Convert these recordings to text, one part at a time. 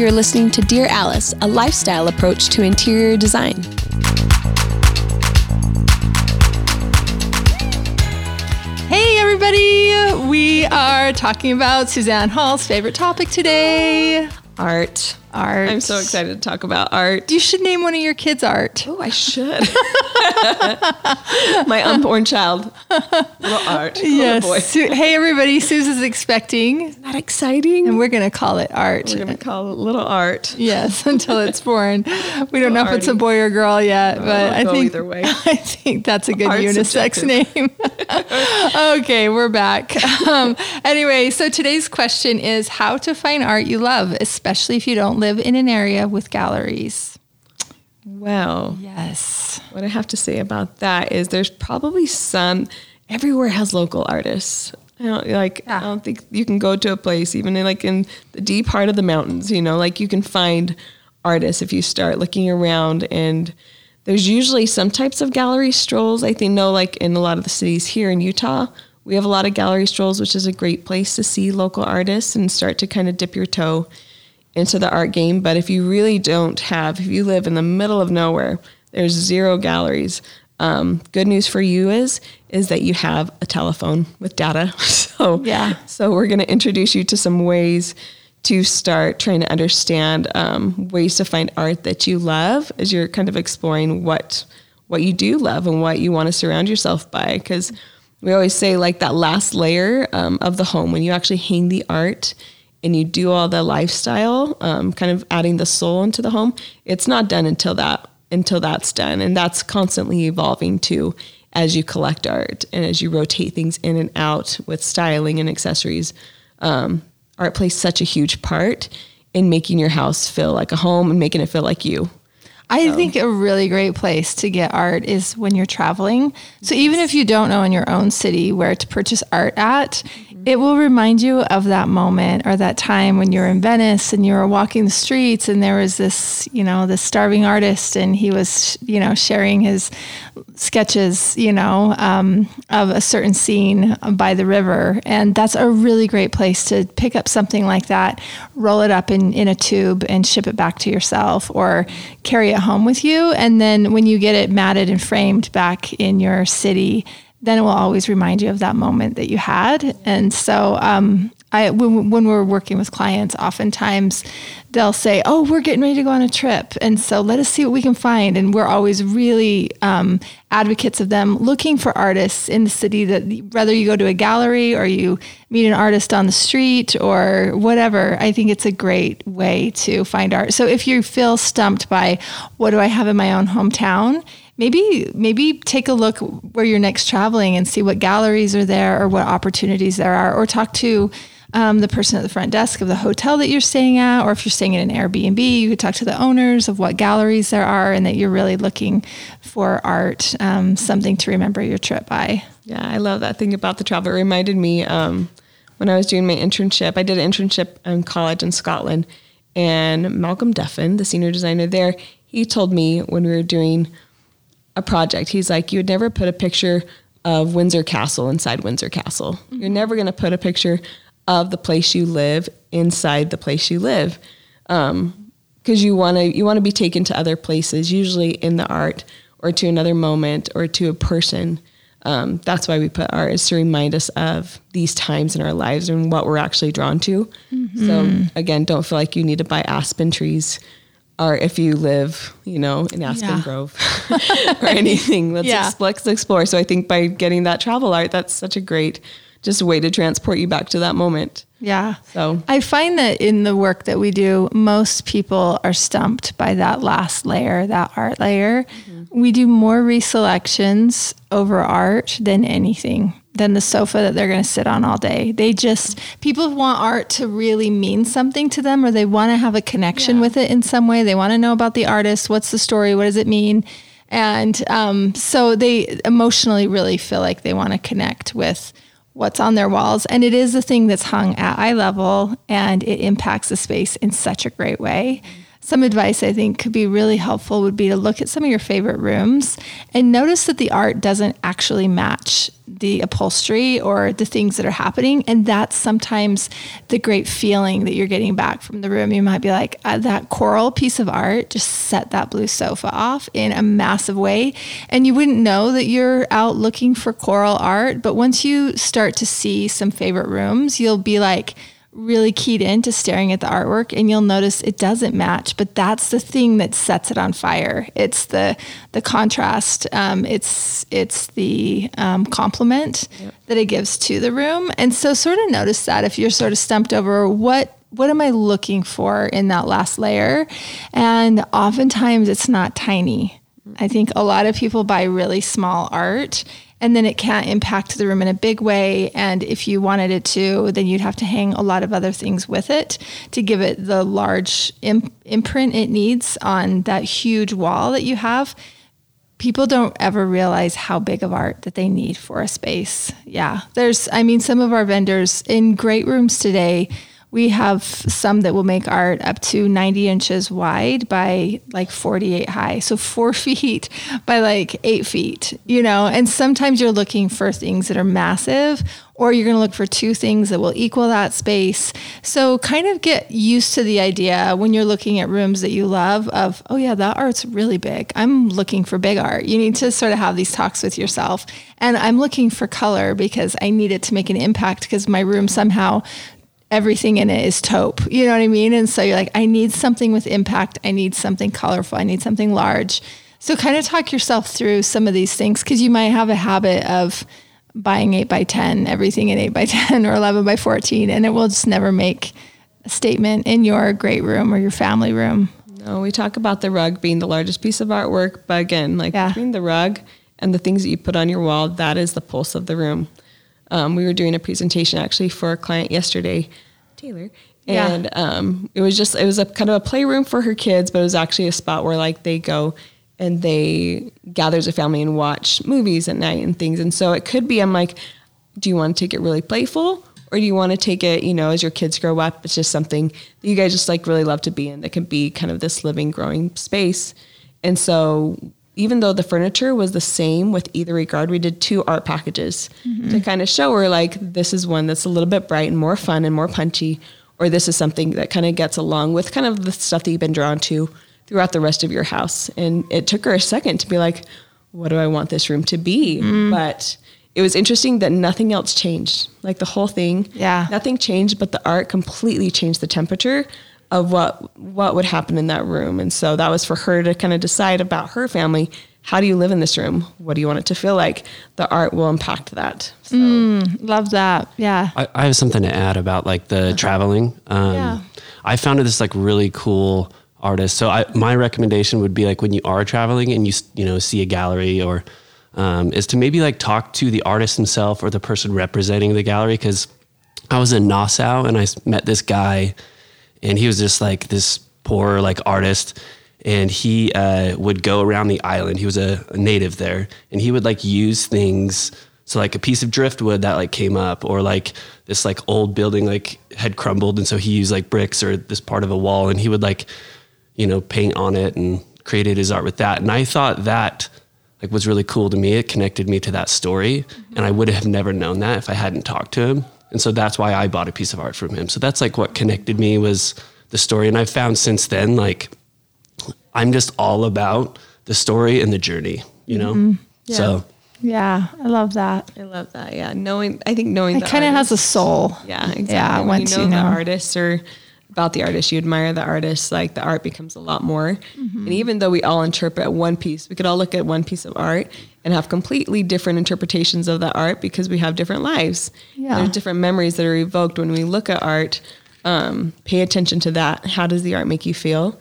You're listening to Dear Alice, a lifestyle approach to interior design. Hey, everybody! We are talking about Suzanne Hall's favorite topic today art. Art. I'm so excited to talk about art. You should name one of your kids art. Oh, I should. My unborn child. Little art. Yes. Little boy. Su- hey, everybody! Susan's expecting, Isn't that exciting? and we're going to call it art. We're going to call it little art. Yes, until it's born. We don't know if it's a boy or girl yet, but I think either way. I think that's a good unisex subjective. name. okay, we're back. Um, anyway, so today's question is how to find art you love, especially if you don't live in an area with galleries. Well, Yes. what I have to say about that is there's probably some, everywhere has local artists. I don't like. Yeah. I don't think you can go to a place even in like in the deep heart of the mountains. You know, like you can find artists if you start looking around. And there's usually some types of gallery strolls. I think no, like in a lot of the cities here in Utah, we have a lot of gallery strolls, which is a great place to see local artists and start to kind of dip your toe into the art game. But if you really don't have, if you live in the middle of nowhere, there's zero galleries. Um, good news for you is is that you have a telephone with data. So Yeah. So we're going to introduce you to some ways to start trying to understand um, ways to find art that you love as you're kind of exploring what what you do love and what you want to surround yourself by. Because we always say like that last layer um, of the home when you actually hang the art and you do all the lifestyle, um, kind of adding the soul into the home. It's not done until that until that's done, and that's constantly evolving too as you collect art and as you rotate things in and out with styling and accessories. Um, art plays such a huge part in making your house feel like a home and making it feel like you. I think a really great place to get art is when you're traveling. So even if you don't know in your own city where to purchase art at, it will remind you of that moment or that time when you're in Venice and you were walking the streets and there was this, you know, this starving artist and he was, you know, sharing his sketches, you know, um, of a certain scene by the river. And that's a really great place to pick up something like that, roll it up in, in a tube and ship it back to yourself or carry it home with you. And then when you get it matted and framed back in your city, then it will always remind you of that moment that you had. And so, um, I, when, when we're working with clients, oftentimes they'll say, Oh, we're getting ready to go on a trip. And so let us see what we can find. And we're always really um, advocates of them looking for artists in the city that whether you go to a gallery or you meet an artist on the street or whatever, I think it's a great way to find art. So if you feel stumped by what do I have in my own hometown, maybe maybe take a look where you're next traveling and see what galleries are there or what opportunities there are or talk to um, the person at the front desk of the hotel that you're staying at or if you're staying in an airbnb you could talk to the owners of what galleries there are and that you're really looking for art um, something to remember your trip by Yeah, I love that thing about the travel. It reminded me um, when I was doing my internship. I did an internship in college in Scotland, and Malcolm Duffin, the senior designer there, he told me when we were doing a project, he's like, "You would never put a picture of Windsor Castle inside Windsor Castle. You're never going to put a picture of the place you live inside the place you live." because you want to you want to be taken to other places, usually in the art or to another moment or to a person. Um, that's why we put art is to remind us of these times in our lives and what we're actually drawn to. So again, don't feel like you need to buy aspen trees, or if you live, you know, in Aspen Yeah. Grove or anything. Let's, Yeah. ex- let's explore. So I think by getting that travel art, that's such a great just way to transport you back to that moment. Yeah. So I find that in the work that we do, most people are stumped by that last layer, that art layer. Mm-hmm. We do more reselections over art than anything, than the sofa that they're going to sit on all day. They just, people want art to really mean something to them or they want to have a connection with it in some way. They want to know about the artist. What's the story? What does it mean? And um, so they emotionally really feel like they want to connect with what's on their walls. And it is a thing that's hung at eye level and it impacts the space in such a great way. Some advice I think could be really helpful would be to look at some of your favorite rooms and notice that the art doesn't actually match the upholstery or the things that are happening. And that's sometimes the great feeling that you're getting back from the room. You might be like, uh, that coral piece of art just set that blue sofa off in a massive way. And you wouldn't know that you're out looking for coral art. But once you start to see some favorite rooms, you'll be like, really keyed into staring at the artwork and you'll notice it doesn't match but that's the thing that sets it on fire. It's the the contrast um, it's it's the um, complement yep. that it gives to the room. And so sort of notice that if you're sort of stumped over what what am I looking for in that last layer? And oftentimes it's not tiny. I think a lot of people buy really small art and then it can't impact the room in a big way. And if you wanted it to, then you'd have to hang a lot of other things with it to give it the large imp- imprint it needs on that huge wall that you have. People don't ever realize how big of art that they need for a space. Yeah, there's, I mean, some of our vendors in great rooms today we have some that will make art up to 90 inches wide by like 48 high. So four feet by like eight feet, you know, and sometimes you're looking for things that are massive or you're going to look for two things that will equal that space. So kind of get used to the idea when you're looking at rooms that you love of, oh yeah, that art's really big. I'm looking for big art. You need to sort of have these talks with yourself. And I'm looking for color because I need it to make an impact because my room somehow everything in it is taupe. You know what I mean? And so you're like, I need something with impact. I need something colorful. I need something large. So kind of talk yourself through some of these things because you might have a habit of buying 8 by 10, everything in 8 by 10 or 11 by 14, and it will just never make a statement in your great room or your family room. No, we talk about the rug being the largest piece of artwork, but again, like yeah. between the rug and the things that you put on your wall, that is the pulse of the room. Um, we were doing a presentation actually for a client yesterday, Taylor, and yeah. um, it was just it was a kind of a playroom for her kids, but it was actually a spot where like they go and they gather as a family and watch movies at night and things. And so it could be I'm like, do you want to take it really playful? Or do you want to take it, you know, as your kids grow up, it's just something that you guys just like really love to be in that can be kind of this living, growing space. And so even though the furniture was the same with either regard, we did two art packages mm-hmm. to kind of show her like this is one that's a little bit bright and more fun and more punchy, or this is something that kind of gets along with kind of the stuff that you've been drawn to throughout the rest of your house. And it took her a second to be like, what do I want this room to be? Mm. But it was interesting that nothing else changed. Like the whole thing, yeah, nothing changed, but the art completely changed the temperature of what what would happen in that room. And so that was for her to kind of decide about her family. How do you live in this room? What do you want it to feel like? The art will impact that. So. Mm, love that. Yeah. I, I, have something to add about like the uh-huh. traveling. Um, yeah. I found this like really cool artist. So I, my recommendation would be like when you are traveling and you you know see a gallery or um, is to maybe like talk to the artist himself or the person representing the gallery because I was in Nassau and I met this guy and he was just like this poor like artist. And he uh, would go around the island. He was a, a, native there. And he would like use things so like a piece of driftwood that like came up or like this like old building like had crumbled. And so he used like bricks or this part of a wall and he would like you know paint on it and created his art with that. And i thought that like was really cool to me. It connected me to that story. Mm-hmm. and i would have never known that if i hadn't talked to him and so that's why I bought a piece of art from him. So that's like what connected me was the story. And I've found since then, like, I'm just all about the story and the journey, you know? Mm-hmm. Yeah. So. Yeah, I love that. I love that. Yeah, knowing I think knowing it kind of has a soul. Yeah, exactly. Yeah, when once you know, you know the artists or about the artist, you admire the artist. Like the art becomes a lot more. Mm-hmm. And even though we all interpret one piece, we could all look at one piece of art and have completely different interpretations of that art because we have different lives. Yeah. There's different memories that are evoked when we look at art. Um, pay attention to that. How does the art make you feel?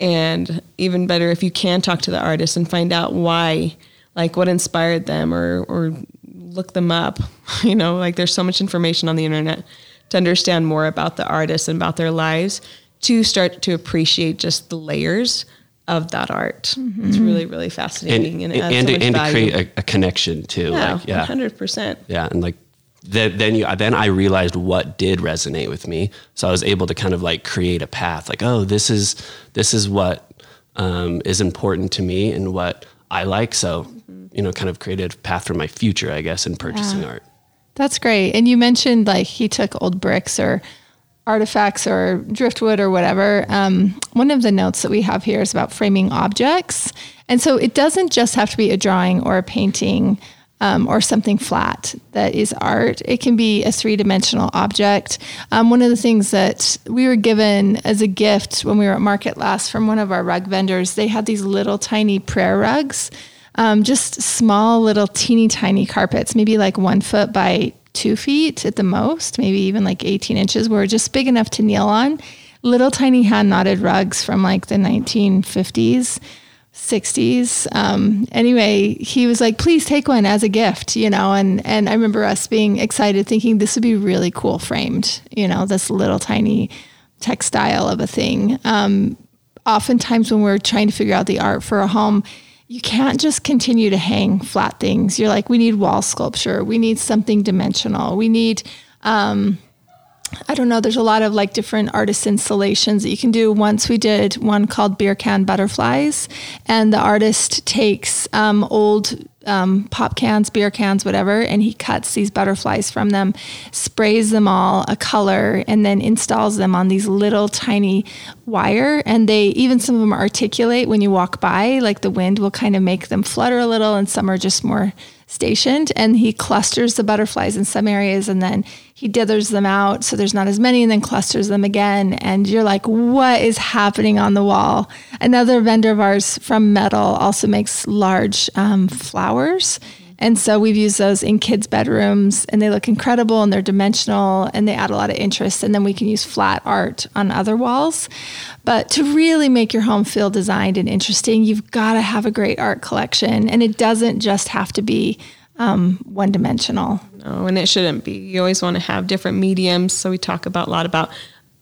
And even better, if you can talk to the artist and find out why, like what inspired them, or or look them up. You know, like there's so much information on the internet to understand more about the artist and about their lives to start to appreciate just the layers of that art. Mm-hmm. It's really, really fascinating. And, and, and, so and to create a, a, connection too. Yeah, like, yeah. 100%. Yeah. And like then then you then I realized what did resonate with me. So I was able to kind of like create a path. Like, oh, this is this is what um, is important to me and what I like. So you know, kind of created a path for my future, I guess, in purchasing Yeah. art. That's great. And you mentioned like he took old bricks or artifacts or driftwood or whatever. Um, one of the notes that we have here is about framing objects. And so it doesn't just have to be a drawing or a painting um, or something flat that is art. It can be a three dimensional object. Um, one of the things that we were given as a gift when we were at Market last from one of our rug vendors, they had these little tiny prayer rugs um, just small little teeny tiny carpets, maybe like one foot by two feet at the most, maybe even like 18 inches, were just big enough to kneel on. Little tiny hand knotted rugs from like the 1950s. 60s. Um, anyway, he was like, please take one as a gift, you know, and, and I remember us being excited thinking this would be really cool framed, you know, this little tiny textile of a thing. Um, oftentimes when we're trying to figure out the art for a home, you can't just continue to hang flat things. You're like, we need wall sculpture. We need something dimensional. We need, um, I don't know, there's a lot of like different artist installations that you can do. Once we did one called Beer Can Butterflies, and the artist takes um, old um, pop cans, beer cans, whatever, and he cuts these butterflies from them, sprays them all a color, and then installs them on these little tiny wire. And they, even some of them articulate when you walk by, like the wind will kind of make them flutter a little, and some are just more stationed and he clusters the butterflies in some areas and then he dithers them out so there's not as many and then clusters them again and you're like what is happening on the wall? Another vendor of ours from metal also makes large um, flowers and so we've used those in kids bedrooms and they look incredible and they're dimensional and they add a lot of interest and then we can use flat art on other walls but to really make your home feel designed and interesting you've got to have a great art collection and it doesn't just have to be um, one dimensional No, and it shouldn't be. You always want to have different mediums. So we talk about a lot about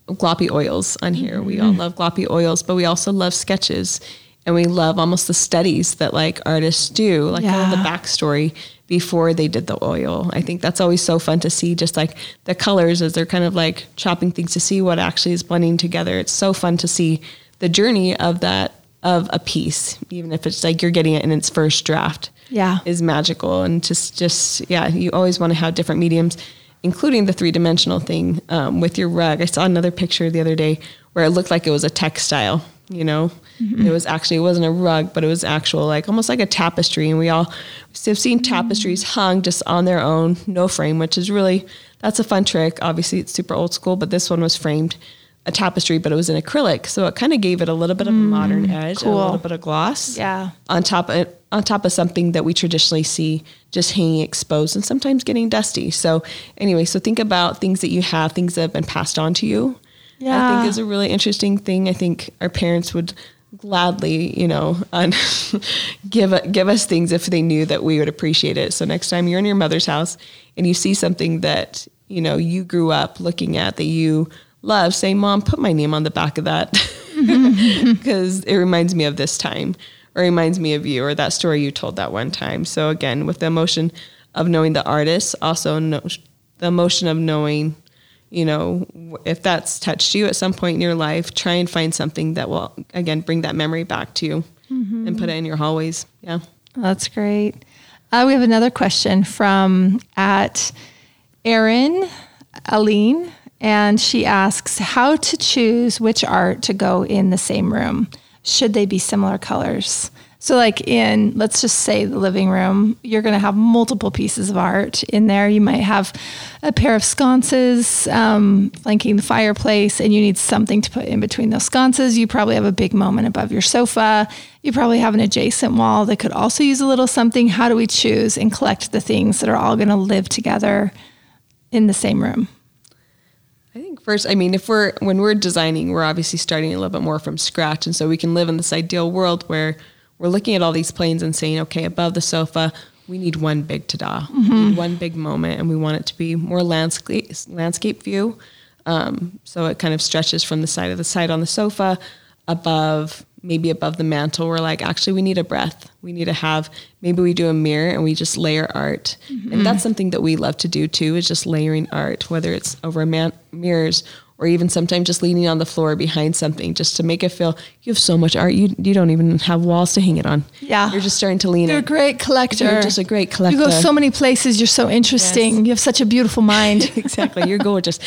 gloppy oils on here. We all love gloppy oils, but we also love sketches and we love almost the studies that like artists do, like of the backstory before they did the oil. I think that's always so fun to see just like the colors as they're kind of like chopping things to see what actually is blending together. It's so fun to see the journey of that of a piece, even if it's like you're getting it in its first draft Yeah. is magical and just just yeah you always want to have different mediums including the three-dimensional thing um, with your rug i saw another picture the other day where it looked like it was a textile you know it was actually it wasn't a rug but it was actual like almost like a tapestry and we all have seen tapestries hung just on their own no frame which is really that's a fun trick obviously it's super old school but this one was framed a tapestry but it was in acrylic so it kind of gave it a little bit of a mm, modern edge and a little bit of gloss Yeah. on top of on top of something that we traditionally see just hanging exposed and sometimes getting dusty. So anyway, so think about things that you have, things that have been passed on to you. Yeah. I think is a really interesting thing. I think our parents would gladly, you know, un- give give us things if they knew that we would appreciate it. So next time you're in your mother's house and you see something that you know you grew up looking at that you love, say, "Mom, put my name on the back of that," because it reminds me of this time, or reminds me of you, or that story you told that one time. So again, with the emotion of knowing the artist, also know, the emotion of knowing you know, if that's touched you at some point in your life, try and find something that will, again, bring that memory back to you and put it in your hallways. Yeah. That's great. Uh, we have another question from at Erin Aline, and she asks how to choose which art to go in the same room. Should they be similar colors? So, like in, let's just say the living room, you're going to have multiple pieces of art in there. You might have a pair of sconces um, flanking the fireplace, and you need something to put in between those sconces. You probably have a big moment above your sofa. You probably have an adjacent wall that could also use a little something. How do we choose and collect the things that are all going to live together in the same room? I think first, I mean, if we're, when we're designing, we're obviously starting a little bit more from scratch. And so we can live in this ideal world where we're looking at all these planes and saying, okay, above the sofa, we need one big ta-da, need one big moment, and we want it to be more landscape landscape view. Um, so it kind of stretches from the side of the side on the sofa above maybe above the mantle, we're like, actually, we need a breath. We need to have, maybe we do a mirror and we just layer art. Mm-hmm. And that's something that we love to do too, is just layering art, whether it's over man- mirrors or even sometimes just leaning on the floor behind something just to make it feel you have so much art you you don't even have walls to hang it on. Yeah. You're just starting to lean You're in. a great collector. You're just a great collector. You go so many places. You're so interesting. Yes. You have such a beautiful mind. exactly. You're gorgeous.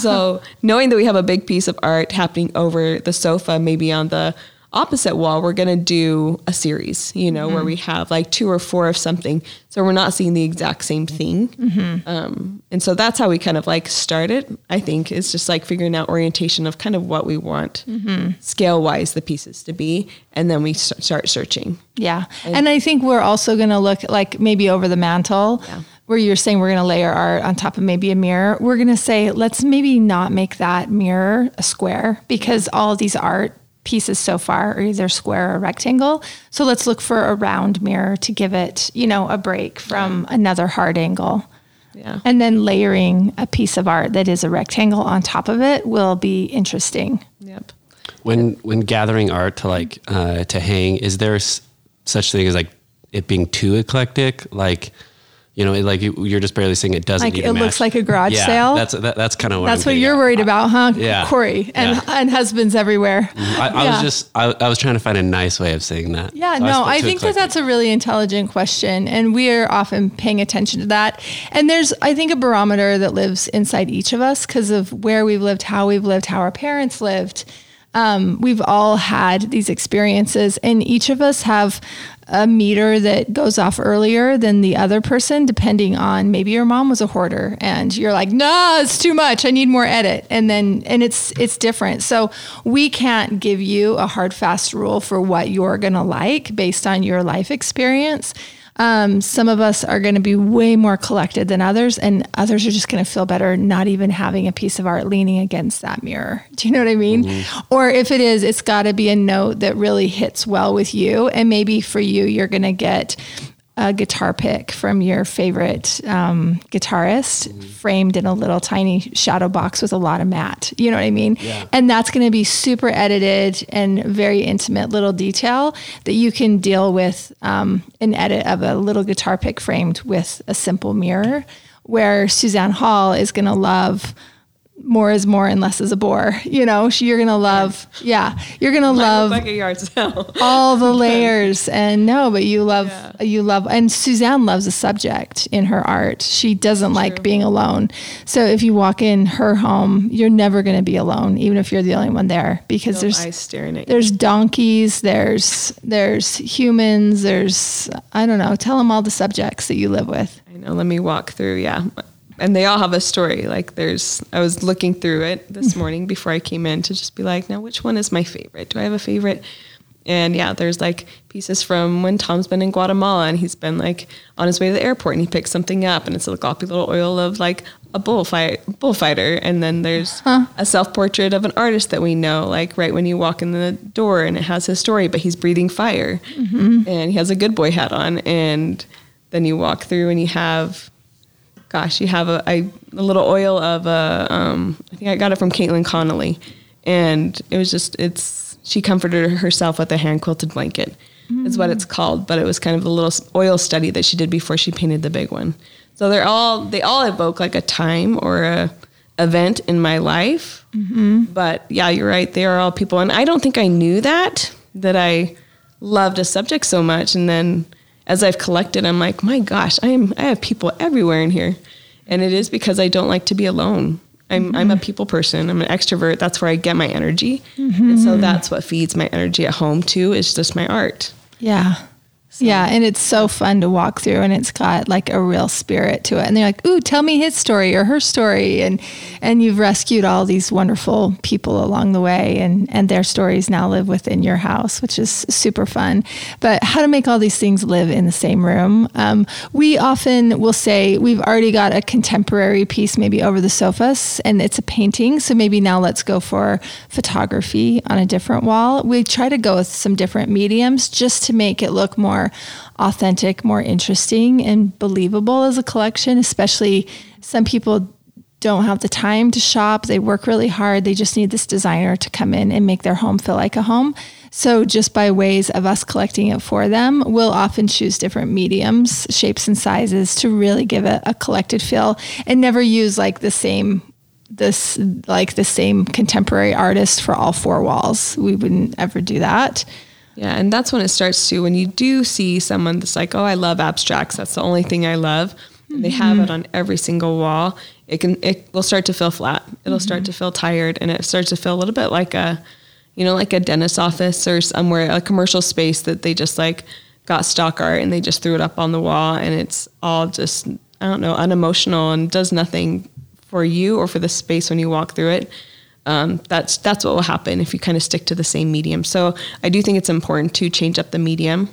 so knowing that we have a big piece of art happening over the sofa, maybe on the opposite wall, we're going to do a series, you know, mm-hmm. where we have like two or four of something. So we're not seeing the exact same thing. Mm-hmm. Um, and so that's how we kind of like started, I think, is just like figuring out orientation of kind of what we want mm-hmm. scale wise the pieces to be. And then we start searching. Yeah. And, and I think we're also going to look like maybe over the mantle. Yeah where you're saying we're going to layer art on top of maybe a mirror, we're going to say, let's maybe not make that mirror a square because all these art pieces so far are either square or rectangle. So let's look for a round mirror to give it, you know, a break from yeah. another hard angle. Yeah. And then layering a piece of art that is a rectangle on top of it will be interesting. Yep. When when gathering art to like uh, to hang, is there s- such thing as like it being too eclectic? Like you know, like you're just barely seeing it doesn't. Like it looks like a garage yeah, sale. That's that, that's kind of what that's I'm what you're at. worried about, huh? Yeah, Corey and yeah. and husbands everywhere. Mm-hmm. I, I yeah. was just I, I, was trying to find a nice way of saying that. Yeah, so no, I, I think that that's a really intelligent question, and we are often paying attention to that. And there's I think a barometer that lives inside each of us because of where we've lived, how we've lived, how our parents lived. Um, we've all had these experiences, and each of us have a meter that goes off earlier than the other person, depending on maybe your mom was a hoarder and you're like, no, it's too much. I need more edit. And then, and it's, it's different. So we can't give you a hard, fast rule for what you're going to like based on your life experience. Um, some of us are going to be way more collected than others, and others are just going to feel better not even having a piece of art leaning against that mirror. Do you know what I mean? Mm-hmm. Or if it is, it's got to be a note that really hits well with you. And maybe for you, you're going to get a guitar pick from your favorite um, guitarist mm-hmm. framed in a little tiny shadow box with a lot of matte. You know what I mean? Yeah. And that's going to be super edited and very intimate little detail that you can deal with um, an edit of a little guitar pick framed with a simple mirror. Where Suzanne Hall is going to love more is more and less is a bore. You know, you're gonna love, yeah, you're gonna love like a yard sale. all the layers. And no, but you love, yeah. you love, and Suzanne loves a subject in her art. She doesn't True. like being alone. So if you walk in her home, you're never gonna be alone, even if you're the only one there, because no there's eyes staring at you. there's donkeys, there's there's humans, there's I don't know. Tell them all the subjects that you live with. I know. Let me walk through. Yeah and they all have a story. Like there's, I was looking through it this mm-hmm. morning before I came in to just be like, now which one is my favorite? Do I have a favorite? And yeah, there's like pieces from when Tom's been in Guatemala and he's been like on his way to the airport and he picks something up and it's a gloppy little oil of like a bullfight bullfighter. And then there's huh. a self portrait of an artist that we know, like right when you walk in the door and it has his story, but he's breathing fire mm-hmm. and he has a good boy hat on. And then you walk through and you have gosh, you have a, a, a little oil of a, um, I think I got it from Caitlin Connolly, and it was just it's she comforted herself with a hand quilted blanket, mm-hmm. is what it's called, but it was kind of a little oil study that she did before she painted the big one. So they're all they all evoke like a time or a event in my life, mm-hmm. but yeah, you're right. They are all people, and I don't think I knew that that I loved a subject so much, and then as I've collected, I'm like, my gosh, I am I have people everywhere in here, and it is because I don't like to be alone. I'm mm-hmm. I'm a people person. I'm an extrovert. That's where I get my energy, mm-hmm. and so that's what feeds my energy at home too. Is just my art. Yeah. So. Yeah, and it's so fun to walk through, and it's got like a real spirit to it. And they're like, "Ooh, tell me his story or her story," and and you've rescued all these wonderful people along the way, and and their stories now live within your house, which is super fun. But how to make all these things live in the same room? Um, we often will say we've already got a contemporary piece maybe over the sofas, and it's a painting, so maybe now let's go for photography on a different wall. We try to go with some different mediums just to make it look more authentic, more interesting, and believable as a collection, especially some people don't have the time to shop. They work really hard. They just need this designer to come in and make their home feel like a home. So, just by ways of us collecting it for them, we'll often choose different mediums, shapes, and sizes to really give it a collected feel and never use like the same this like the same contemporary artist for all four walls. We wouldn't ever do that. Yeah, and that's when it starts to when you do see someone that's like, "Oh, I love abstracts. That's the only thing I love." And they have it mm-hmm. on every single wall. It can it will start to feel flat. It'll start mm-hmm. to feel tired and it starts to feel a little bit like a you know, like a dentist office or somewhere, a commercial space that they just like got stock art and they just threw it up on the wall and it's all just I don't know, unemotional and does nothing for you or for the space when you walk through it. Um, that's that's what will happen if you kind of stick to the same medium. So I do think it's important to change up the medium,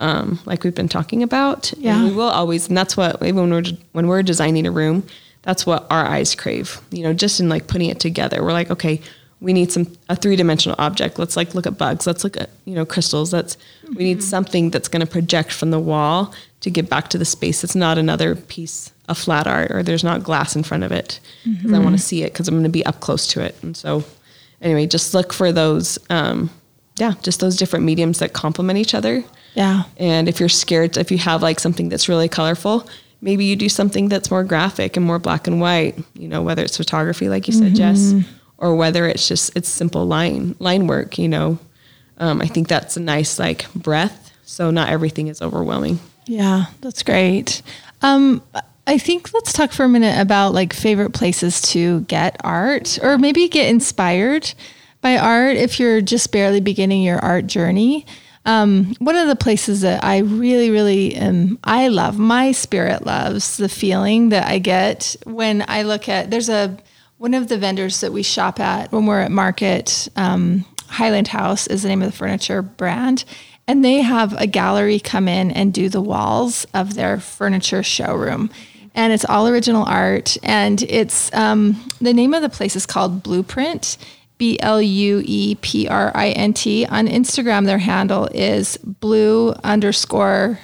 um, like we've been talking about. Yeah. and we will always, and that's what even when we're when we're designing a room, that's what our eyes crave. You know, just in like putting it together, we're like, okay, we need some a three dimensional object. Let's like look at bugs. Let's look at you know crystals. Let's we need something that's going to project from the wall to get back to the space. It's not another piece of flat art or there's not glass in front of it because I want to see it because I'm going to be up close to it. And so, anyway, just look for those. Um, yeah, just those different mediums that complement each other. Yeah. And if you're scared, if you have like something that's really colorful, maybe you do something that's more graphic and more black and white. You know, whether it's photography, like you said, Jess, or whether it's just it's simple line line work. You know, um, I think that's a nice like breath. So not everything is overwhelming. Yeah, that's great. Um, I think let's talk for a minute about like favorite places to get art or maybe get inspired by art if you're just barely beginning your art journey. Um, one of the places that I really, really am, I love, my spirit loves the feeling that I get when I look at, there's a, one of the vendors that we shop at when we're at market, um, Highland House is the name of the furniture brand. And they have a gallery come in and do the walls of their furniture showroom. And it's all original art. And it's um, the name of the place is called Blueprint, B L U E P R I N T. On Instagram, their handle is blue underscore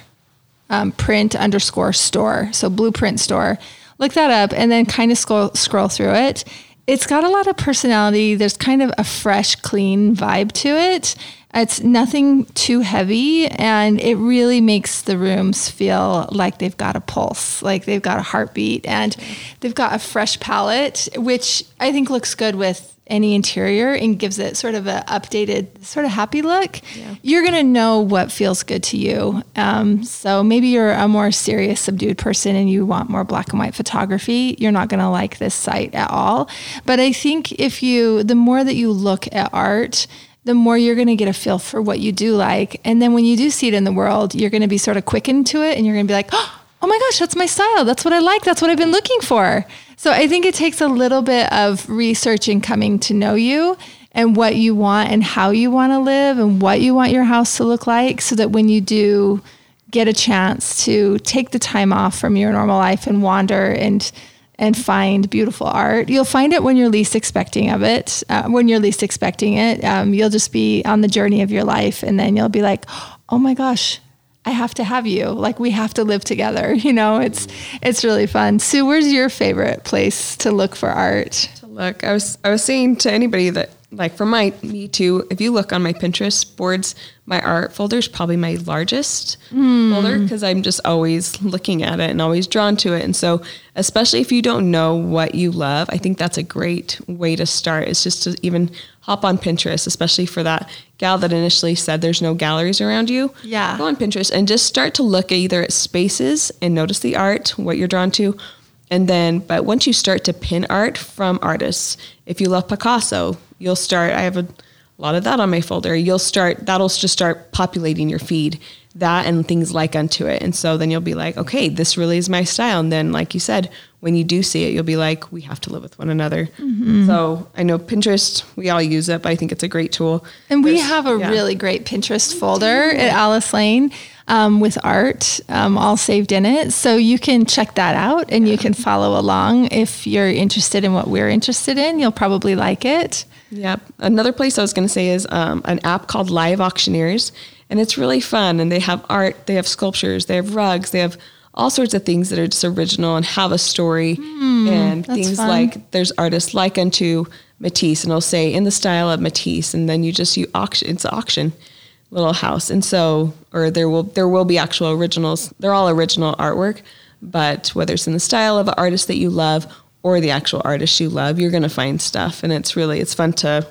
um, print underscore store. So blueprint store. Look that up and then kind of scroll, scroll through it. It's got a lot of personality. There's kind of a fresh, clean vibe to it. It's nothing too heavy and it really makes the rooms feel like they've got a pulse, like they've got a heartbeat and they've got a fresh palette, which I think looks good with any interior and gives it sort of a updated, sort of happy look. You're going to know what feels good to you. Um, so maybe you're a more serious, subdued person and you want more black and white photography. You're not going to like this site at all. But I think if you, the more that you look at art, the more you're going to get a feel for what you do like. And then when you do see it in the world, you're going to be sort of quickened to it and you're going to be like, oh my gosh, that's my style. That's what I like. That's what I've been looking for. So I think it takes a little bit of research and coming to know you and what you want and how you want to live and what you want your house to look like so that when you do get a chance to take the time off from your normal life and wander and and find beautiful art. You'll find it when you're least expecting of it. Uh, when you're least expecting it, um, you'll just be on the journey of your life, and then you'll be like, "Oh my gosh, I have to have you. Like we have to live together." You know, it's it's really fun. Sue, where's your favorite place to look for art? to look. I was I was saying to anybody that like for my me too. If you look on my Pinterest boards, my art folder is probably my largest hmm. folder because I'm just always looking at it and always drawn to it. And so, especially if you don't know what you love, I think that's a great way to start. Is just to even hop on Pinterest, especially for that gal that initially said there's no galleries around you. Yeah. Go on Pinterest and just start to look at either at spaces and notice the art, what you're drawn to, and then, but once you start to pin art from artists, if you love Picasso, you'll start. I have a lot of that on my folder. You'll start, that'll just start populating your feed, that and things like unto it. And so then you'll be like, okay, this really is my style. And then, like you said, when you do see it, you'll be like, we have to live with one another. So I know Pinterest, we all use it, but I think it's a great tool. And we There's- have a yeah. really great Pinterest folder at Alice Lane um, with art um, all saved in it. So you can check that out and you can follow along if you're interested in what we're interested in. You'll probably like it. Yep. Another place I was going to say is um, an app called Live Auctioneers, and it's really fun. And they have art, they have sculptures, they have rugs, they have all sorts of things that are just original and have a story. Hmm, and things fun. like there's artists like unto Matisse and it'll say in the style of Matisse and then you just you auction it's auction little house. And so or there will there will be actual originals. They're all original artwork but whether it's in the style of an artist that you love or the actual artist you love you're going to find stuff. And it's really it's fun to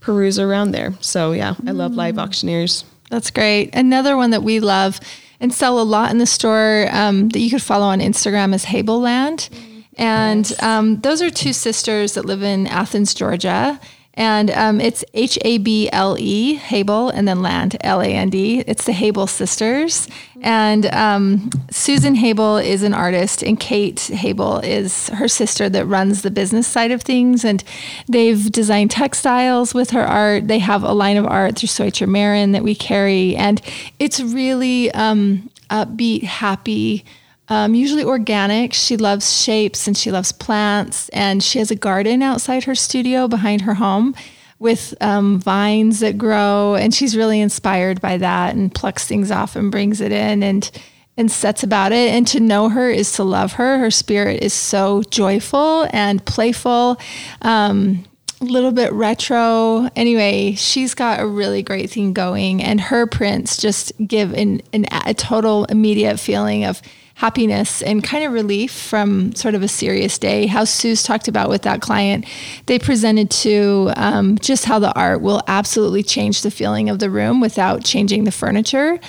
peruse around there. So yeah I love live hmm. auctioneers That's great. Another one that we love and sell a lot in the store um, that you could follow on Instagram is Hable Land. And um, those are two sisters that live in Athens, Georgia. And um, it's H A B L E, Hable, and then Land, L A N D. It's the Hable sisters. And um, Susan Hable is an artist, and Kate Hable is her sister that runs the business side of things. And they've designed textiles with her art. They have a line of art through Soicher Marin that we carry. And it's really um, upbeat, happy um, usually organic. She loves shapes and she loves plants, and she has a garden outside her studio behind her home with um, vines that grow. And she's really inspired by that and plucks things off and brings it in and and sets about it. And to know her is to love her. Her spirit is so joyful and playful. Um, a little bit retro. Anyway, she's got a really great thing going, and her prints just give an, an a total immediate feeling of happiness and kind of relief from sort of a serious day. How Sue's talked about with that client, they presented to um, just how the art will absolutely change the feeling of the room without changing the furniture.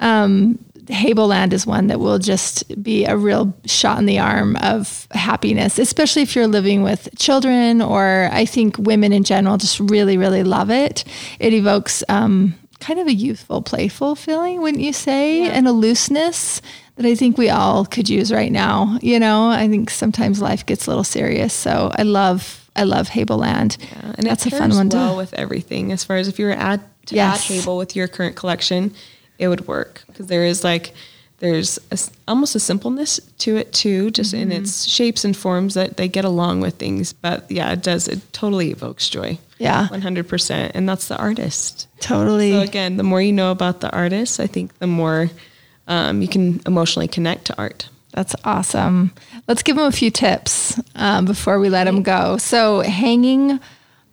Um, Hableland is one that will just be a real shot in the arm of happiness, especially if you're living with children, or I think women in general just really, really love it. It evokes um, kind of a youthful, playful feeling, wouldn't you say? And a looseness that I think we all could use right now. You know, I think sometimes life gets a little serious. So I love, I love Hable Land. Yeah, and That's a fun one well to. with everything. As far as if you were add to Yes. add Hable with your current collection, it would work because there is like there's a almost a simpleness to it too, just in Mm-hmm. its shapes and forms that they get along with things. But yeah, it does. It totally evokes joy. Yeah. one hundred percent, and that's the artist. Totally. So again, the more you know about the artist, I think the more um, you can emotionally connect to art. That's awesome. Let's give them a few tips um, before we let them go. So, hanging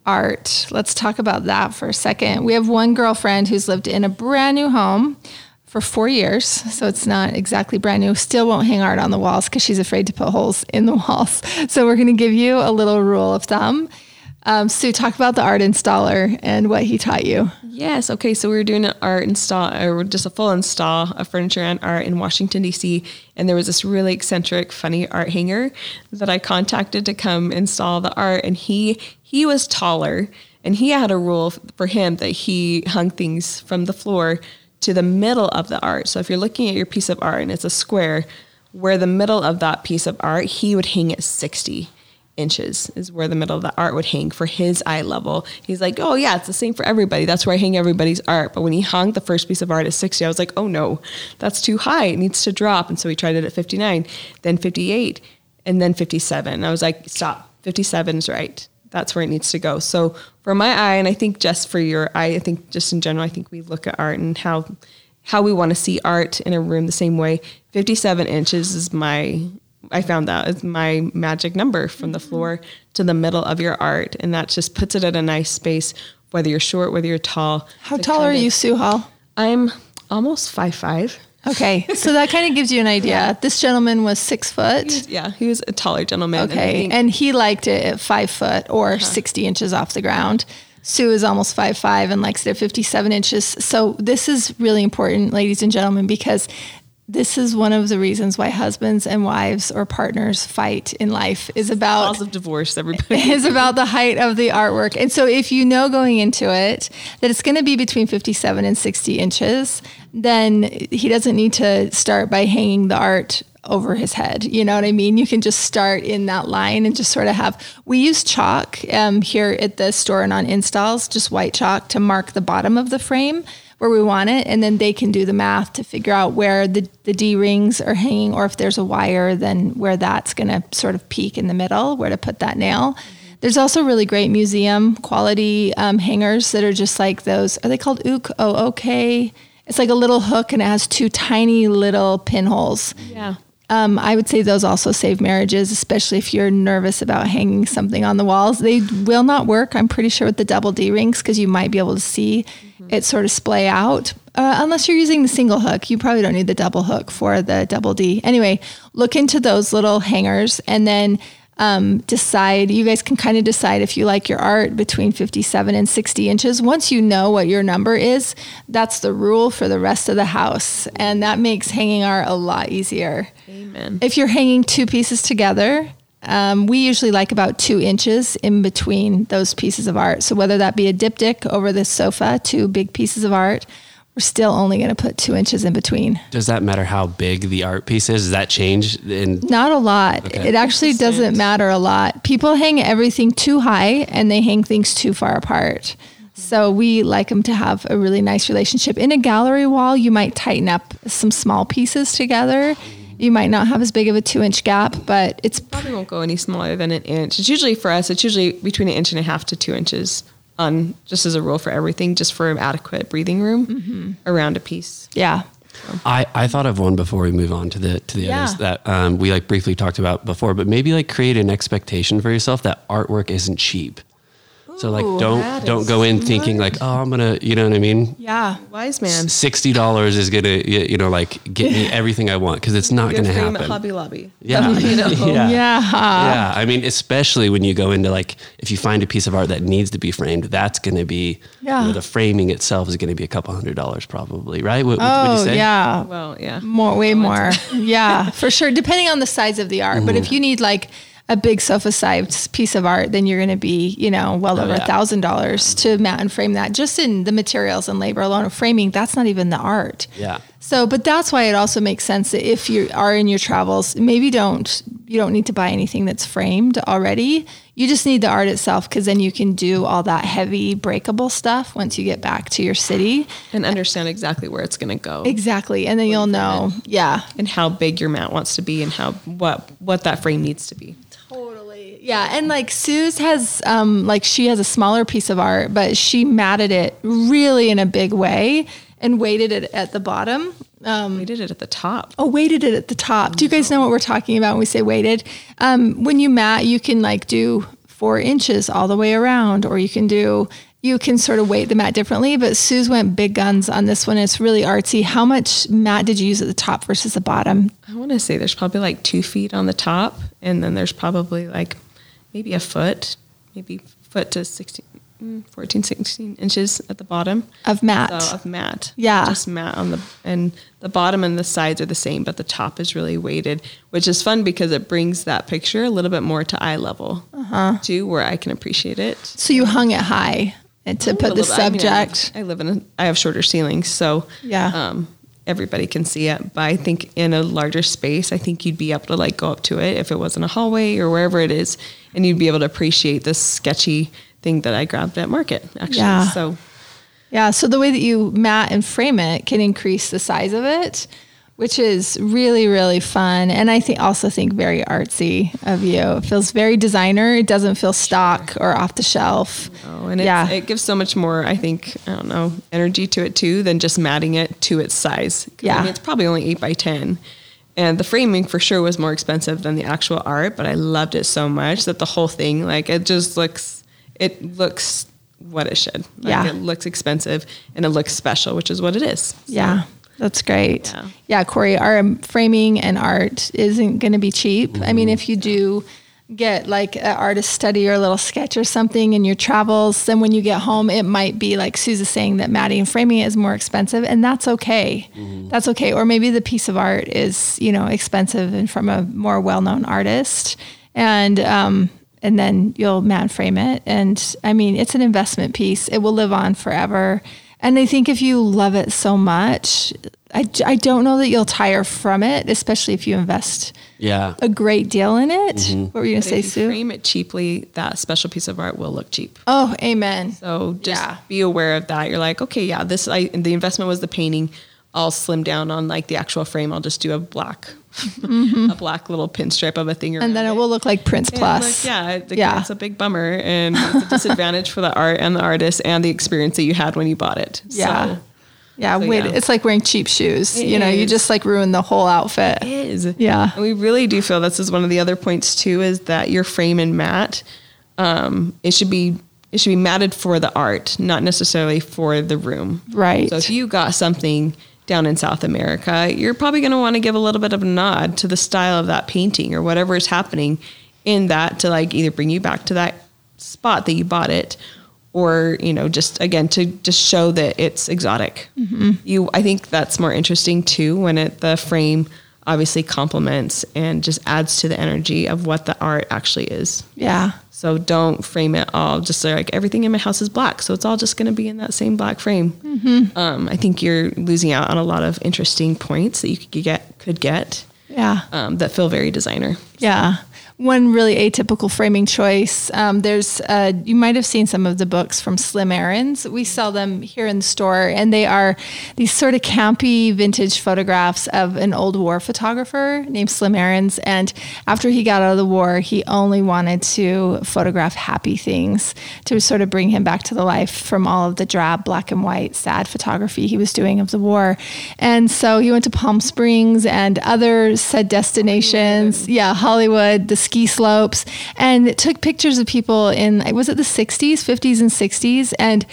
art. Let's talk about that for a second. We have one girlfriend who's lived in a brand new home for four years. So, it's not exactly brand new. Still won't hang art on the walls because she's afraid to put holes in the walls. So, we're going to give you a little rule of thumb. Um, Sue, talk about the art installer and what he taught you. Yes. Okay. So we were doing an art install, or just a full install of furniture and art in Washington D.C. And there was this really eccentric, funny art hanger that I contacted to come install the art. And he he was taller, and he had a rule for him that he hung things from the floor to the middle of the art. So if you're looking at your piece of art and it's a square, where the middle of that piece of art, he would hang it sixty inches is where the middle of the art would hang for his eye level. He's like, oh yeah, it's the same for everybody. That's where I hang everybody's art. But when he hung the first piece of art at 60, I was like, oh no, that's too high. It needs to drop. And so he tried it at 59, then 58, and then 57. I was like, stop, 57 is right. That's where it needs to go. So for my eye, and I think just for your eye, I think just in general, I think we look at art and how how we want to see art in a room the same way. 57 inches is my I found that is my magic number from the mm-hmm. floor to the middle of your art. And that just puts it at a nice space, whether you're short, whether you're tall. How tall are of- you, Sue Hall? I'm almost five five. Okay, so that kind of gives you an idea. This gentleman was six foot. Yeah, he was a taller gentleman. Okay, think- and he liked it at five foot or uh-huh. 60 inches off the ground. Sue is almost five five and likes it at 57 inches. So this is really important, ladies and gentlemen, because this is one of the reasons why husbands and wives or partners fight in life is about laws of divorce, everybody. is about the height of the artwork. And so if you know going into it that it's going to be between 57 and 60 inches, then he doesn't need to start by hanging the art over his head. You know what I mean? You can just start in that line and just sort of have. We use chalk um, here at the store and on installs, just white chalk to mark the bottom of the frame where we want it, and then they can do the math to figure out where the, the D rings are hanging, or if there's a wire, then where that's going to sort of peak in the middle, where to put that nail. There's also really great museum quality um, hangers that are just like those. Are they called OOK? Oh, okay. It's like a little hook and it has two tiny little pinholes. yeah. Um, I would say those also save marriages, especially if you're nervous about hanging something on the walls. They will not work, I'm pretty sure, with the double D rings because you might be able to see it sort of splay out. Uh, unless you're using the single hook, you probably don't need the double hook for the double D. Anyway, look into those little hangers and then um, decide. You guys can kind of decide if you like your art between 57 and 60 inches. Once you know what your number is, that's the rule for the rest of the house. And that makes hanging art a lot easier. Amen. If you're hanging two pieces together, um, we usually like about two inches in between those pieces of art. So whether that be a diptych over the sofa, two big pieces of art, we're still only going to put two inches in between. Does that matter how big the art piece is? Does that change? In Not a lot. Okay. It actually doesn't matter a lot. People hang everything too high and they hang things too far apart. Mm-hmm. So we like them to have a really nice relationship. In a gallery wall, you might tighten up some small pieces together. You might not have as big of a two inch gap, but it's Probably won't go any smaller than an inch. It's usually for us. It's usually between an inch and a half to two inches on just as a rule for everything, just for adequate breathing room around a piece. yeah. I, I thought of one before we move on to the to the Yeah. others that um, we like briefly talked about before, but maybe like create an expectation for yourself that artwork isn't cheap. So like Ooh, don't don't go in thinking like oh I'm gonna you know what I mean Yeah. Wise man. sixty dollars is gonna you know like get me everything I want because it's not gonna happen. Hobby Lobby. Yeah. you know. yeah. Yeah. Yeah, I mean, especially when you go into like, if you find a piece of art that needs to be framed, that's going to be, Yeah. you know, the framing itself is going to be a couple hundred dollars probably, right? What, what Oh, you say? yeah. Well, yeah. More, way more. yeah, for sure. Depending on the size of the art. But Mm-hmm. if you need like a big sofa sized piece of art, then you're going to be, you know, well oh, over a Oh, thousand dollars to mat and frame that. Just in the materials and labor alone of framing, that's not even the art. Yeah. So, but that's why it also makes sense that if you are in your travels, maybe don't you don't need to buy anything that's framed already. You just need the art itself because then you can do all that heavy breakable stuff once you get back to your city. And understand exactly where it's going to go Exactly, and then you'll know. Yeah, and how big your mat wants to be and how what what that frame needs to be. Yeah. And like Sue's has, um, like she has a smaller piece of art, but she matted it really in a big way and weighted it at the bottom. We did it at the top. Oh, weighted it at the top. Do you guys know what we're talking about when we say weighted? Um, when you mat, you can like do four inches all the way around, or you can do, you can sort of weight the mat differently. But Sue's went big guns on this one. It's really artsy. How much mat did you use at the top versus the bottom? I want to say there's probably like two feet on the top, and then there's probably like maybe a foot, maybe foot to 16, mm, 14, 16 inches at the bottom. Of mat. So of mat. Yeah. Just mat on the, and the bottom and the sides are the same, but the top is really weighted, which is fun because it brings that picture a little bit more to eye level Uh-huh. too, where I can appreciate it. So you hung it high and to put the bit. I mean, I live- subject. I live in a, I have shorter ceilings, so Yeah. um, everybody can see it. But I think in a larger space, I think you'd be able to like go up to it if it was in a hallway or wherever it is, and you'd be able to appreciate this sketchy thing that I grabbed at market. Actually, Yeah. so Yeah. So the way that you mat and frame it can increase the size of it, which is really, really fun. And I think also think very artsy of you. It feels very designer. It doesn't feel stock or off the shelf. Oh, and Yeah. it gives so much more, I think, I don't know, energy to it too than just matting it to its size. 'Cause, I Yeah. mean, it's probably only eight by 10. And the framing for sure was more expensive than the actual art, but I loved it so much that the whole thing, like, it just looks, it looks what it should. Like, Yeah. It looks expensive and it looks special, which is what it is. So, Yeah. That's great. Yeah. Yeah, Corey, our framing and art isn't going to be cheap. I mean, if you do get like an artist study or a little sketch or something in your travels, then when you get home, it might be like Susan's saying that matting and framing is more expensive, and that's okay. That's okay. Or maybe the piece of art is, you know, expensive and from a more well-known artist, and um, and then you'll mat and frame it. And I mean, it's an investment piece. It will live on forever. And I think if you love it so much, I, I don't know that you'll tire from it, especially if you invest Yeah. a great deal in it. Mm-hmm. What were you going to say, if Sue? frame it cheaply, that special piece of art will look cheap. Oh, amen. So just Yeah. be aware of that. You're like, okay, yeah, this I the investment was the painting. I'll slim down on like the actual frame. I'll just do a black, a black little pinstripe of a thing. Mm-hmm. And then it will look like Prince And, Plus. like, yeah, it, Yeah. it's a big bummer and it's a disadvantage for the art and the artist and the experience that you had when you bought it. Yeah. So Yeah, So, wait, yeah. it's like wearing cheap shoes. It you know, you just like ruin the whole outfit. is. Yeah. And we really do feel this is one of the other points too is that your frame and mat, um, it should be it should be matted for the art, not necessarily for the room. Right. So if you got something down in South America, you're probably going to want to give a little bit of a nod to the style of that painting or whatever is happening in that to like either bring you back to that spot that you bought it or you know just again to just show that it's exotic. Mm-hmm. You i think that's more interesting too when it the frame obviously complements and just adds to the energy of what the art actually is. Yeah. So don't frame it all just like everything in my house is black so it's all just going to be in that same black frame um, i think you're losing out on a lot of interesting points that you could get could get Yeah. um, that feel very designer Yeah. One really atypical framing choice. Um, there's, uh, you might have seen some of the books from Slim Aarons. We sell them here in the store, and they are these sort of campy vintage photographs of an old war photographer named Slim Aarons. And after he got out of the war, he only wanted to photograph happy things to sort of bring him back to the life from all of the drab, black and white, sad photography he was doing of the war. And so he went to Palm Springs and other said destinations. Yeah, Hollywood, the ski slopes, and took pictures of people in, was it the 60s, 50s, and 60s? And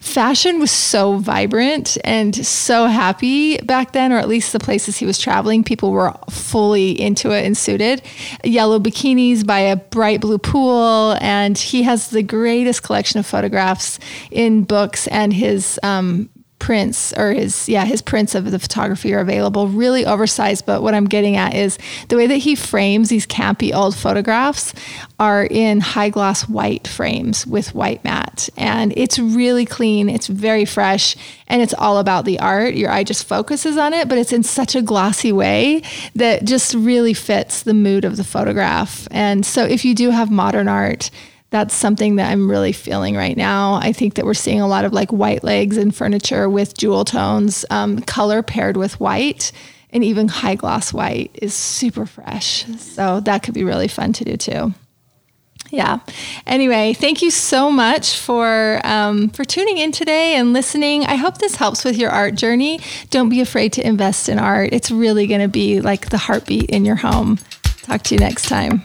fashion was so vibrant and so happy back then, or at least the places he was traveling, people were fully into it and suited. Yellow bikinis by a bright blue pool, and he has the greatest collection of photographs in books and his um, prints or his yeah his prints of the photography are available really oversized but what i'm getting at is the way that he frames these campy old photographs are in high gloss white frames with white matte. And it's really clean it's very fresh and it's all about the art. Your eye just focuses on it but it's in such a glossy way that just really fits the mood of the photograph. And so if you do have modern art that's something that I'm really feeling right now. I think that we're seeing a lot of like white legs and furniture with jewel tones, um, color paired with white, and even high gloss white is super fresh. So that could be really fun to do too. Yeah. Anyway, thank you so much for um, for tuning in today and listening. I hope this helps with your art journey. Don't be afraid to invest in art. It's really going to be like the heartbeat in your home. Talk to you next time.